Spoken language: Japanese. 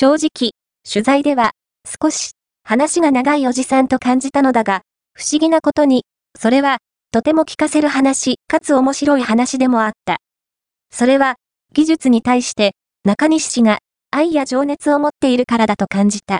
正直、取材では、少し、話が長いおじさんと感じたのだが、不思議なことに、それは、とても聞かせる話、かつ面白い話でもあった。それは、技術に対して、中西氏が、愛や情熱を持っているからだと感じた。